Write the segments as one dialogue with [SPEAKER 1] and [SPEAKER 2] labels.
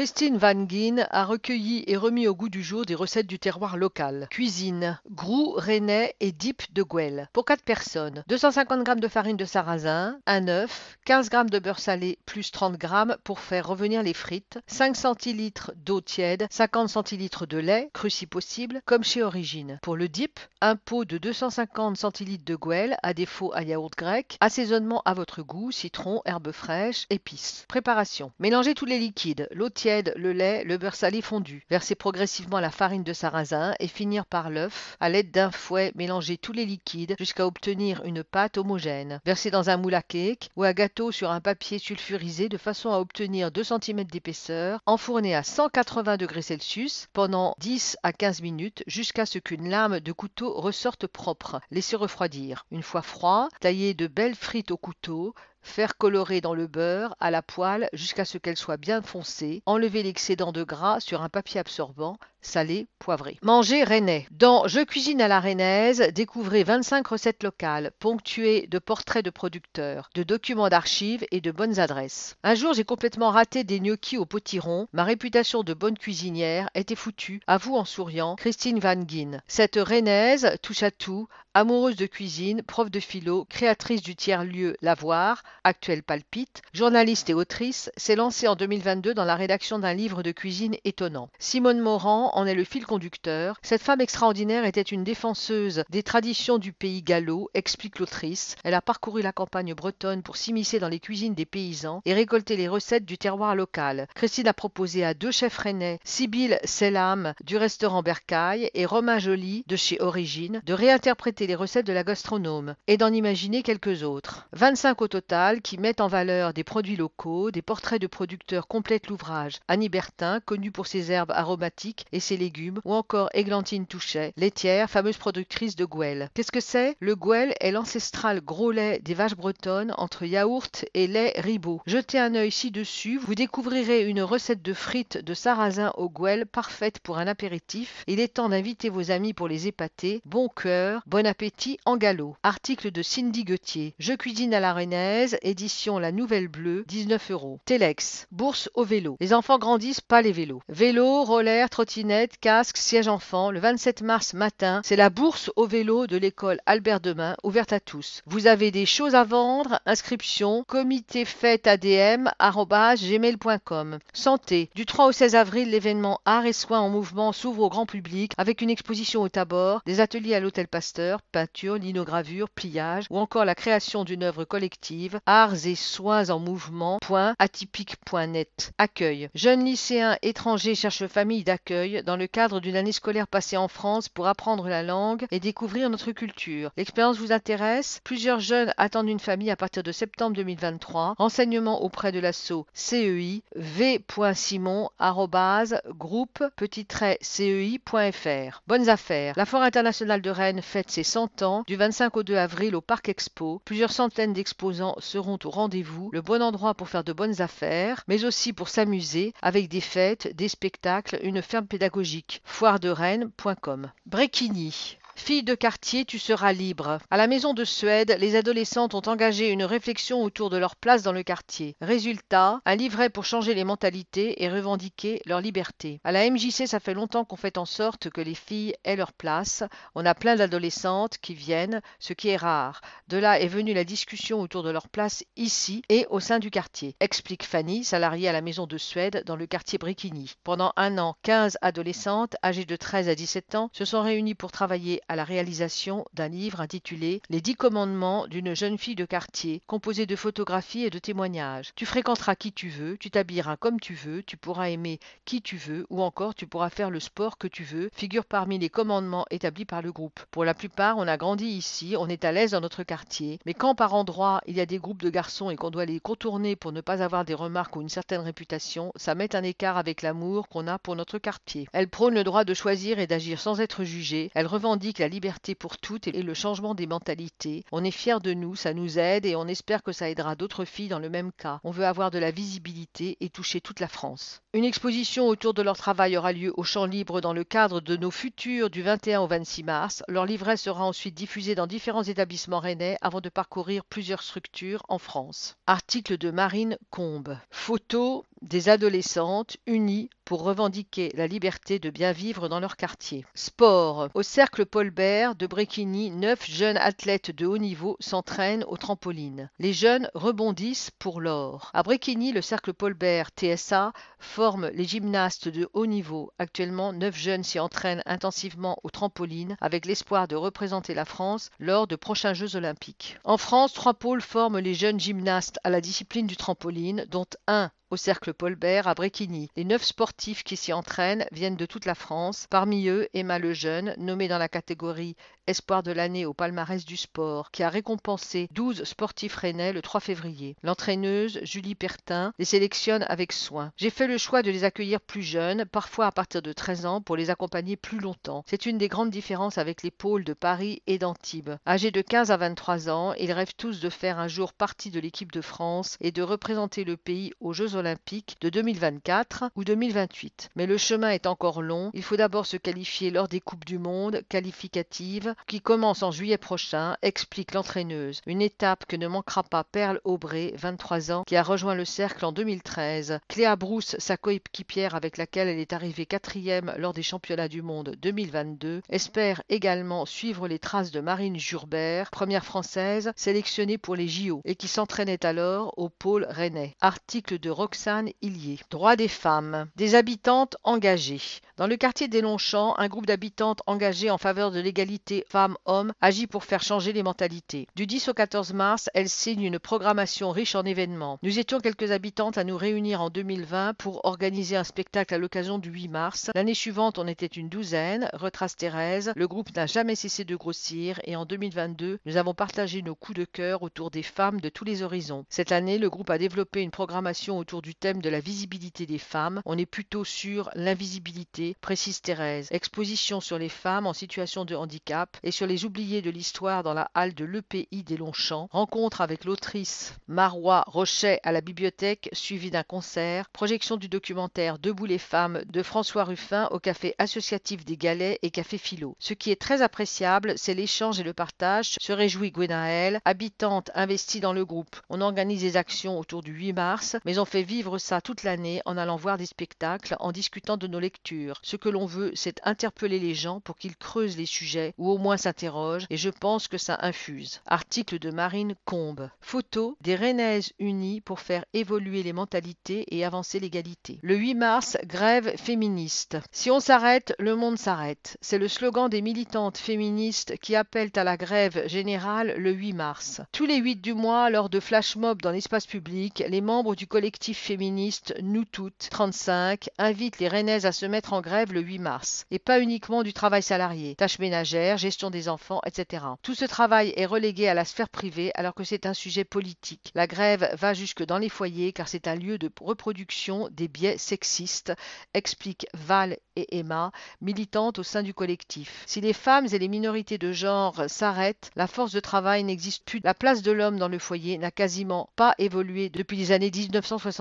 [SPEAKER 1] Christine Van Gien a recueilli et remis au goût du jour des recettes du terroir local. Cuisine, grou, rennais et dip de Gouel. Pour 4 personnes, 250 g de farine de sarrasin, un œuf, 15 g de beurre salé plus 30 g pour faire revenir les frites, 5 centilitres d'eau tiède, 50 centilitres de lait, cru si possible, comme chez Origine. Pour le dip, un pot de 250 centilitres de Gouel, à défaut à yaourt grec, assaisonnement à votre goût, citron, herbes fraîches, épices. Préparation. Mélangez tous les liquides, l'eau tiède, le lait, le beurre salé fondu. Versez progressivement la farine de sarrasin et finir par l'œuf. À l'aide d'un fouet, mélangez tous les liquides jusqu'à obtenir une pâte homogène. Versez dans un moule à cake ou à gâteau sur un papier sulfurisé de façon à obtenir 2 cm d'épaisseur. Enfournez à 180 degrés Celsius pendant 10 à 15 minutes jusqu'à ce qu'une lame de couteau ressorte propre. Laissez refroidir. Une fois froid, taillez de belles frites au couteau, Faire colorer dans le beurre à la poêle jusqu'à ce qu'elle soit bien foncée. Enlever l'excédent de gras sur un papier absorbant, salé, poivré. Manger rennais. Dans Je cuisine à la rennaise, découvrez 25 recettes locales, ponctuées de portraits de producteurs, de documents d'archives et de bonnes adresses. Un jour, j'ai complètement raté des gnocchis au potiron. Ma réputation de bonne cuisinière était foutue, avoue en souriant Christine Van Gien. Cette rennaise touche à tout, amoureuse de cuisine, prof de philo, créatrice du tiers-lieu Lavoir, actuelle Palpite, journaliste et autrice, s'est lancée en 2022 dans la rédaction d'un livre de cuisine étonnant. Simone Morand en est le fil conducteur. Cette femme extraordinaire était une défenseuse des traditions du pays gallo, explique l'autrice. Elle a parcouru la campagne bretonne pour s'immiscer dans les cuisines des paysans et récolter les recettes du terroir local. Christine a proposé à deux chefs rennais, Sibylle Selam du restaurant Bercaille et Romain Joly de chez Origine, de réinterpréter les recettes de la gastronome et d'en imaginer quelques autres. 25 au total qui mettent en valeur des produits locaux, des portraits de producteurs complètent l'ouvrage. Annie Bertin, connue pour ses herbes aromatiques et ses légumes, ou encore Églantine Touchet, laitière, fameuse productrice de Gouel. Qu'est-ce que c'est? Le Gouel est l'ancestral gros lait des vaches bretonnes entre yaourt et lait ribot. Jetez un œil ci-dessus, vous découvrirez une recette de frites de sarrasin au Gouel parfaite pour un apéritif. Il est temps d'inviter vos amis pour les épater. Bon cœur, bon appétit en galop. Article de Cindy Gauthier. Je cuisine à la rennaise, édition La Nouvelle Bleue, 19 euros. Telex, bourse au vélo. Les enfants grandissent, pas les vélos. Vélo, roller, trottinette, casque, siège enfant, le 27 mars matin, c'est la bourse au vélo de l'école Albert Demain, ouverte à tous. Vous avez des choses à vendre, inscription, comité fête ADM, gmail.com. Santé. Du 3 au 16 avril, l'événement Arts et Soins en Mouvement s'ouvre au grand public avec une exposition au Tabor, des ateliers à l'Hôtel Pasteur, peinture, linogravure, pliage ou encore la création d'une œuvre collective, Arts et Soins en Mouvement.atypique.net. Accueil. Jeunes lycéens étrangers cherchent famille d'accueil dans le cadre d'une année scolaire passée en France pour apprendre la langue et découvrir notre culture. L'expérience vous intéresse? Plusieurs jeunes attendent une famille à partir de septembre 2023. Renseignements auprès de l'asso CEI v.simon groupe petit cei.fr. Bonnes affaires. La Foire internationale de Rennes fête ses 100 ans du 25 au 2 avril au Parc Expo. Plusieurs centaines d'exposants seront au rendez-vous. Le bon endroit pour faire de bonnes affaires, mais aussi pour s'amuser avec des fêtes, des spectacles, une ferme pédagogique pédagogique. Foirederennes.com. Bréquigny. Fille de quartier, tu seras libre. À la maison de Suède, les adolescentes ont engagé une réflexion autour de leur place dans le quartier. Résultat, un livret pour changer les mentalités et revendiquer leur liberté. À la MJC, ça fait longtemps qu'on fait en sorte que les filles aient leur place. On a plein d'adolescentes qui viennent, ce qui est rare. De là est venue la discussion autour de leur place ici et au sein du quartier, explique Fanny, salariée à la maison de Suède dans le quartier Brikini. Pendant un an, 15 adolescentes âgées de 13 à 17 ans se sont réunies pour travailler à la réalisation d'un livre intitulé Les dix commandements d'une jeune fille de quartier, composé de photographies et de témoignages. Tu fréquenteras qui tu veux, tu t'habilleras comme tu veux, tu pourras aimer qui tu veux, ou encore tu pourras faire le sport que tu veux, figure parmi les commandements établis par le groupe. Pour la plupart, on a grandi ici, on est à l'aise dans notre quartier, mais quand par endroit il y a des groupes de garçons et qu'on doit les contourner pour ne pas avoir des remarques ou une certaine réputation, ça met un écart avec l'amour qu'on a pour notre quartier. Elle prône le droit de choisir et d'agir sans être jugée, elle revendique la liberté pour toutes et le changement des mentalités. On est fiers de nous, ça nous aide et on espère que ça aidera d'autres filles dans le même cas. On veut avoir de la visibilité et toucher toute la France. Une exposition autour de leur travail aura lieu au Champ Libre dans le cadre de nos futurs du 21 au 26 mars. Leur livret sera ensuite diffusé dans différents établissements rennais avant de parcourir plusieurs structures en France. Article de Marine Combe. Photos des adolescentes unies pour revendiquer la liberté de bien vivre dans leur quartier. Sport. Au cercle Paul Bert de Bréquigny, neuf jeunes athlètes de haut niveau s'entraînent au trampoline. Les jeunes rebondissent pour l'or. À Bréquigny, le cercle Paul Bert TSA les gymnastes de haut niveau. Actuellement, neuf jeunes s'y entraînent intensivement au trampoline avec l'espoir de représenter la France lors de prochains Jeux olympiques. En France, trois pôles forment les jeunes gymnastes à la discipline du trampoline, dont un au cercle Paul Bert à Bréquigny. Les neuf sportifs qui s'y entraînent viennent de toute la France. Parmi eux, Emma Lejeune, nommée dans la catégorie Espoir de l'année au palmarès du sport, qui a récompensé 12 sportifs rennais le 3 février. L'entraîneuse, Julie Pertin, les sélectionne avec soin. J'ai fait le choix de les accueillir plus jeunes, parfois à partir de 13 ans, pour les accompagner plus longtemps. C'est une des grandes différences avec les pôles de Paris et d'Antibes. Âgés de 15 à 23 ans, ils rêvent tous de faire un jour partie de l'équipe de France et de représenter le pays aux Jeux olympiques de 2024 ou 2028. Mais le chemin est encore long. Il faut d'abord se qualifier lors des Coupes du Monde qualificatives qui commencent en juillet prochain, explique l'entraîneuse. Une étape que ne manquera pas Perle Aubray, 23 ans, qui a rejoint le cercle en 2013. Cléa Brousse, sa coéquipière avec laquelle elle est arrivée quatrième lors des championnats du monde 2022, espère également suivre les traces de Marine Jurbert, première française sélectionnée pour les JO et qui s'entraînait alors au pôle rennais. Article de Roxane Hillier. Droit des femmes. Des habitantes engagées. Dans le quartier des Longchamps, un groupe d'habitantes engagées en faveur de l'égalité femmes-hommes agit pour faire changer les mentalités. Du 10 au 14 mars, elle signe une programmation riche en événements. Nous étions quelques habitantes à nous réunir en 2020 pour organiser un spectacle à l'occasion du 8 mars. L'année suivante, on était une douzaine, retrace Thérèse. Le groupe n'a jamais cessé de grossir et en 2022, nous avons partagé nos coups de cœur autour des femmes de tous les horizons. Cette année, le groupe a développé une programmation autour du thème de la visibilité des femmes. On est plutôt sur l'invisibilité, précise Thérèse. Exposition sur les femmes en situation de handicap et sur les oubliés de l'histoire dans la halle de l'EPI des Longchamps. Rencontre avec l'autrice Marois Rochet à la bibliothèque, suivie d'un concert. Projection du documentaire Debout les femmes de François Ruffin au café associatif des Galets et café Philo. Ce qui est très appréciable, c'est l'échange et le partage, se réjouit Gwenaël, habitante investie dans le groupe. On organise des actions autour du 8 mars, mais on fait vivre ça toute l'année en allant voir des spectacles, en discutant de nos lectures. Ce que l'on veut, c'est interpeller les gens pour qu'ils creusent les sujets ou au moins s'interrogent, et je pense que ça infuse. Article de Marine Combe. Photo des Rennaises unies pour faire évoluer les mentalités et avancer l'égalité. Le 8 mars, grève féministe. Si on s'arrête, le monde s'arrête. C'est le slogan des militantes féministes qui appellent à la grève générale le 8 mars. Tous les 8 du mois, lors de flash mobs dans l'espace public, les membres du collectif féministe Nous Toutes 35 invitent les Rennaises à se mettre en grève le 8 mars. Et pas uniquement du travail salarié, tâches ménagères, gestion des enfants, etc. Tout ce travail est relégué à la sphère privée alors que c'est un sujet politique. La grève va jusque dans les foyers car c'est un lieu de reproduction des biais sexistes, expliquent Val et Emma, militantes au sein du collectif. Si les femmes et les minorités de genre s'arrêtent, la force de travail n'existe plus. La place de l'homme dans le foyer n'a quasiment pas évolué depuis les années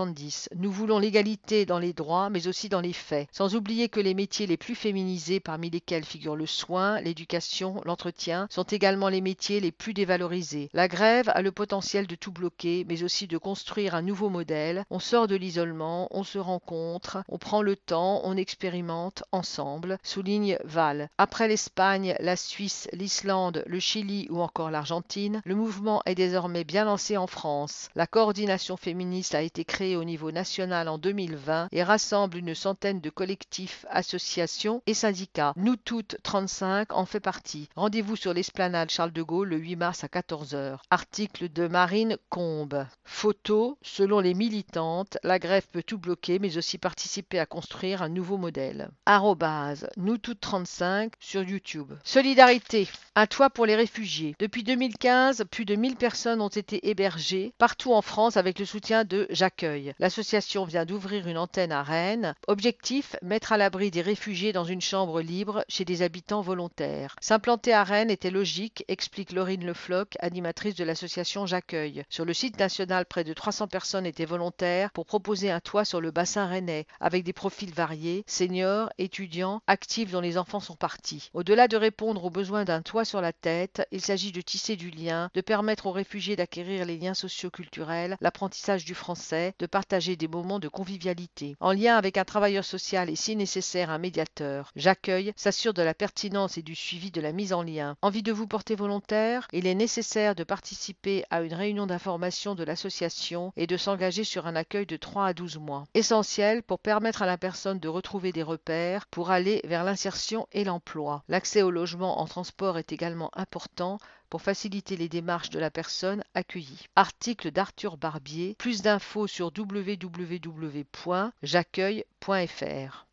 [SPEAKER 1] 1970. Nous voulons l'égalité dans les droits, mais aussi dans les faits. Sans oublier que les métiers les plus féminisés, parmi lesquels figurent le soin, l'éducation, l'entretien, sont également les métiers les plus dévalorisés. La grève a le potentiel de tout bloquer, mais aussi de construire un nouveau modèle. On sort de l'isolement, on se rencontre, on prend le temps, on expérimente ensemble, souligne Val. Après l'Espagne, la Suisse, l'Islande, le Chili ou encore l'Argentine, le mouvement est désormais bien lancé en France. La coordination féministe a été créée au niveau national en 2020 et rassemble une centaine de collectifs, associations et syndicats. Nous toutes 35 en fait partie. Rendez-vous sur l'esplanade Charles de Gaulle le 8 mars à 14h. Article de Marine Combe. Photo, selon les militantes, la grève peut tout bloquer mais aussi participer à construire un nouveau modèle. Arrobase, nous toutes 35 sur YouTube. Solidarité, un toit pour les réfugiés. Depuis 2015, plus de 1000 personnes ont été hébergées partout en France avec le soutien de J'accueille. L'association vient d'ouvrir une antenne à Rennes. Objectif, mettre à l'abri des réfugiés dans une chambre libre chez des habitants volontaires. S'implanter à Rennes était logique, explique Laurine Lefloc, animatrice de l'association J'accueille. Sur le site national, près de 300 personnes étaient volontaires pour proposer un toit sur le bassin rennais, avec des profils variés, seniors, étudiants, actifs dont les enfants sont partis. Au-delà de répondre aux besoins d'un toit sur la tête, il s'agit de tisser du lien, de permettre aux réfugiés d'acquérir les liens socioculturels, l'apprentissage du français, de partager des moments de convivialité. En lien avec un travailleur social et si nécessaire un médiateur, J'accueille s'assure de la pertinence et du suivi de la mise en lien. Envie de vous porter volontaire? Il est nécessaire de participer à une réunion d'information de l'association et de s'engager sur un accueil de 3 à 12 mois. Essentiel pour permettre à la personne de retrouver des repères pour aller vers l'insertion et l'emploi. L'accès au logement en transport est également important pour faciliter les démarches de la personne accueillie. Article d'Arthur Barbier. Plus d'infos sur www.j'accueille.fr.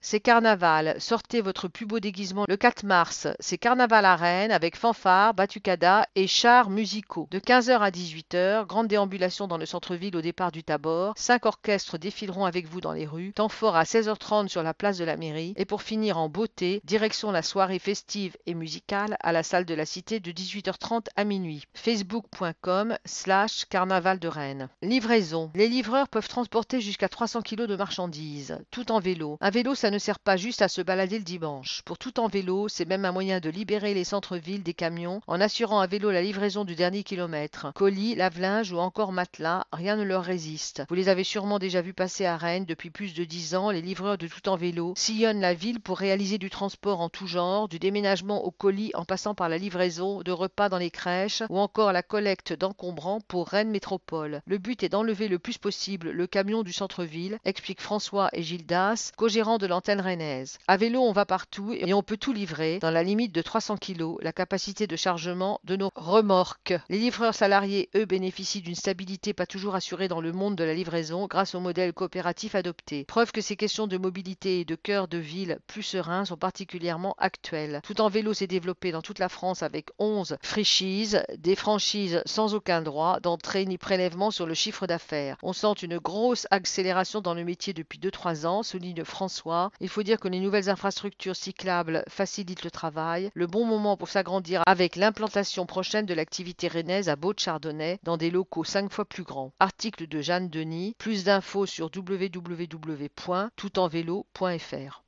[SPEAKER 1] C'est carnaval. Sortez votre plus beau déguisement le 4 mars. C'est carnaval à Rennes avec fanfare, batucada et chars musicaux. De 15h à 18h, grande déambulation dans le centre-ville au départ du Tabor. Cinq orchestres défileront avec vous dans les rues. Temps fort à 16h30 sur la place de la mairie. Et pour finir en beauté, direction la soirée festive et musicale à la salle de la Cité de 18h30 à minuit. Facebook.com slash carnaval de Rennes. Livraison. Les livreurs peuvent transporter jusqu'à 300 kg de marchandises, tout en vélo. Un vélo, ça ne sert pas juste à se balader le dimanche. Pour tout en vélo, c'est même un moyen de libérer les centres-villes des camions en assurant à vélo la livraison du dernier kilomètre. Colis, lave-linge ou encore matelas, rien ne leur résiste. Vous les avez sûrement déjà vus passer à Rennes depuis plus de 10 ans. Les livreurs de tout en vélo sillonnent la ville pour réaliser du transport en tout genre, du déménagement au colis en passant par la livraison de repas dans les crèches ou encore la collecte d'encombrants pour Rennes Métropole. Le but est d'enlever le plus possible le camion du centre-ville, explique François et Gildas, co-gérants de l'antenne rennaise. À vélo, on va partout et on peut tout livrer dans la limite de 300 kg, la capacité de chargement de nos remorques. Les livreurs salariés, eux, bénéficient d'une stabilité pas toujours assurée dans le monde de la livraison grâce au modèle coopératif adopté. Preuve que ces questions de mobilité et de cœur de ville plus sereins sont particulièrement actuelles. Tout en vélo s'est développé dans toute la France avec 11 frichies des franchises sans aucun droit d'entrée ni prélèvement sur le chiffre d'affaires. On sent une grosse accélération dans le métier depuis 2-3 ans, François. Il faut dire que les nouvelles infrastructures cyclables facilitent le travail. Le bon moment pour s'agrandir avec l'implantation prochaine de l'activité rennaise à Beau-de-Chardonnay dans des locaux 5 fois plus grands. Article de Jeanne Denis. Plus d'infos sur www.toutenvélo.fr.